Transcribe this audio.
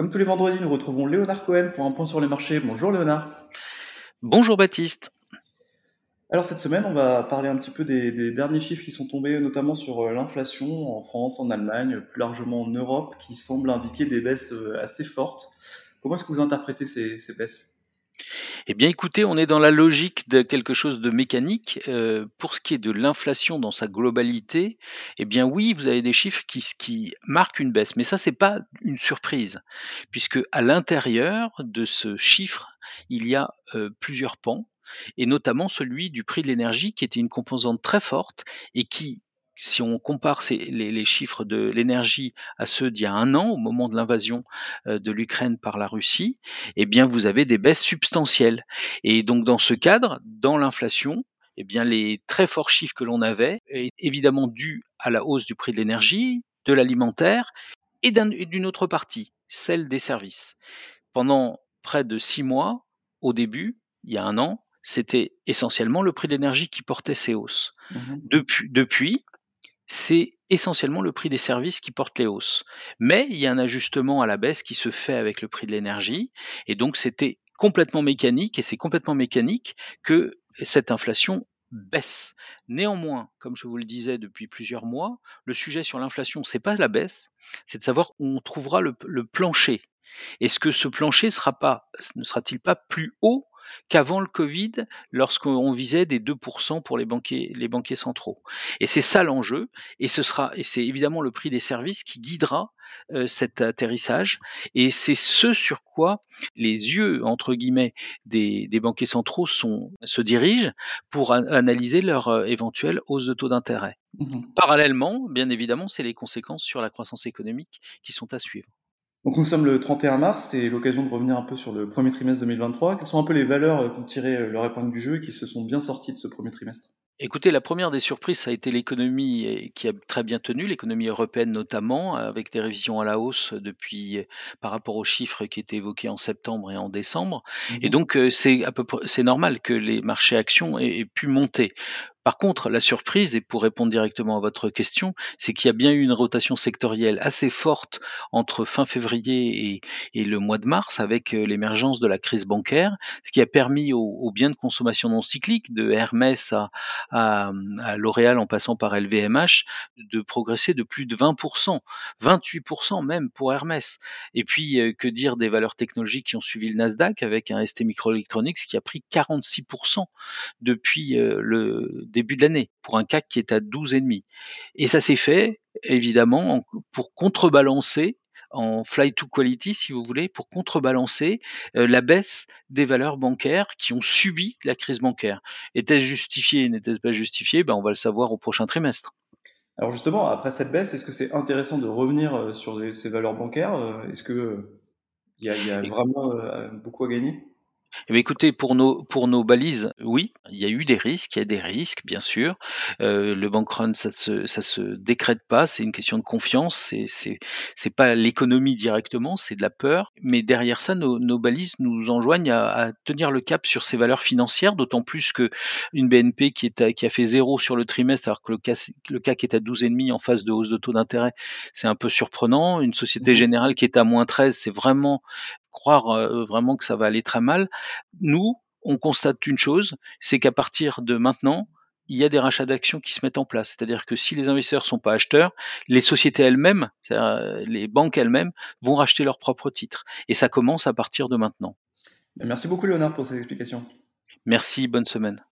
Comme tous les vendredis, nous retrouvons Léonard Cohen pour un point sur les marchés. Bonjour Léonard. Bonjour Baptiste. Alors cette semaine, on va parler un petit peu des, derniers chiffres qui sont tombés, notamment sur euh, l'inflation en France, en Allemagne, plus largement en Europe, qui semblent indiquer des baisses euh, assez fortes. Comment est-ce que vous interprétez ces baisses? Eh bien, écoutez, on est dans la logique de quelque chose de mécanique. Euh, pour ce qui est de l'inflation dans sa globalité, eh bien oui, vous avez des chiffres qui, marquent une baisse, mais ça, c'est pas une surprise, puisque à l'intérieur de ce chiffre, il y a euh, plusieurs pans, et notamment celui du prix de l'énergie, qui était une composante très forte et qui si on compare les, chiffres de l'énergie à ceux d'il y a un an, au moment de l'invasion euh, de l'Ukraine par la Russie, eh bien, vous avez des baisses substantielles. Et donc, dans ce cadre, dans l'inflation, eh bien, les très forts chiffres que l'on avait, est évidemment dus à la hausse du prix de l'énergie, de l'alimentaire et d'une autre partie, celle des services. Pendant près de six mois, au début, il y a un an, c'était essentiellement le prix de l'énergie qui portait ces hausses. Mmh depuis, depuis, c'est essentiellement le prix des services qui porte les hausses. Mais il y a un ajustement à la baisse qui se fait avec le prix de l'énergie, et donc c'était complètement mécanique, et c'est complètement mécanique que cette inflation baisse. Néanmoins, comme je vous le disais depuis plusieurs mois, le sujet sur l'inflation, c'est pas la baisse, c'est de savoir où on trouvera le, plancher. Est-ce que ce plancher ne sera-t-il pas plus haut qu'avant le Covid, lorsqu'on visait des 2% pour les banquiers, les banquiers centraux. Et c'est ça l'enjeu, et ce sera, et c'est évidemment le prix des services qui guidera euh, cet atterrissage, et c'est ce sur quoi les yeux entre guillemets des, banquiers centraux sont, se dirigent pour analyser leur euh, éventuelle hausse de taux d'intérêt. Mmh Parallèlement, bien évidemment, c'est les conséquences sur la croissance économique qui sont à suivre. Donc nous sommes le 31 mars, c'est l'occasion de revenir un peu sur le premier trimestre 2023. Quelles sont un peu les valeurs euh, qui ont tiré euh, leur épingle du jeu et qui se sont bien sorties de ce premier trimestre? Écoutez, la première des surprises, ça a été l'économie qui a très bien tenu, l'économie européenne notamment, avec des révisions à la hausse depuis par rapport aux chiffres qui étaient évoqués en septembre et en décembre. Et mmh donc euh, c'est à peu c'est normal que les marchés actions aient pu monter. Par contre, la surprise, et pour répondre directement à votre question, c'est qu'il y a bien eu une rotation sectorielle assez forte entre fin février et, le mois de mars avec euh, l'émergence de la crise bancaire, ce qui a permis aux, biens de consommation non cycliques, de Hermès à, L'Oréal en passant par LVMH, de progresser de plus de 20%, 28% même pour Hermès. Et puis, euh, que dire des valeurs technologiques qui ont suivi le Nasdaq avec un ST Microelectronics qui a pris 46% depuis euh, le début de l'année, pour un CAC qui est à 12,5. Et ça s'est fait, évidemment, pour contrebalancer en fly to quality, si vous voulez, pour contrebalancer euh, la baisse des valeurs bancaires qui ont subi la crise bancaire. Était-ce justifié, n'était-ce pas justifié ben, On va le savoir au prochain trimestre. Alors justement, après cette baisse, est-ce que c'est intéressant de revenir euh, sur ces valeurs bancaires? Euh, Est-ce qu'il y, y, a vraiment beaucoup à gagner? Eh écoutez, pour nos, pour nos balises, oui, il y a eu des risques, il y a des risques, bien sûr. Euh, le bank run, ça se, ça se décrète pas, c'est une question de confiance, c'est, c'est, c'est pas l'économie directement, c'est de la peur. Mais derrière ça, nos, nos balises nous enjoignent à, à, tenir le cap sur ces valeurs financières, d'autant plus que une BNP qui, est qui a fait zéro sur le trimestre, alors que le CAC, le CAC est à 12,5 en phase de hausse de taux d'intérêt, c'est un peu surprenant. Une Société mmh Générale qui est à moins 13, c'est vraiment croire euh, vraiment que ça va aller très mal. Nous, on constate une chose, c'est qu'à partir de maintenant, il y a des rachats d'actions qui se mettent en place. C'est-à-dire que si les investisseurs sont pas acheteurs, les sociétés elles-mêmes, euh, les banques elles-mêmes, vont racheter leurs propres titres. Et ça commence à partir de maintenant. Merci beaucoup Léonard pour ces explications. Merci, bonne semaine.